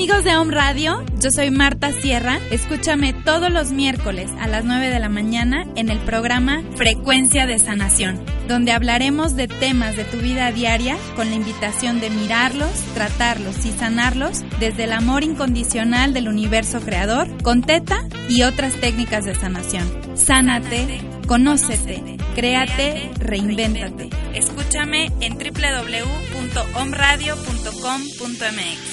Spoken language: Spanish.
Amigos de Home Radio, yo soy Marta Sierra. Escúchame todos los miércoles a las 9 de la mañana en el programa Frecuencia de Sanación, donde hablaremos de temas de tu vida diaria con la invitación de mirarlos, tratarlos y sanarlos desde el amor incondicional del universo creador, con teta y otras técnicas de sanación. Sánate, conócete, créate, reinvéntate. Escúchame en www.omradio.com.mx.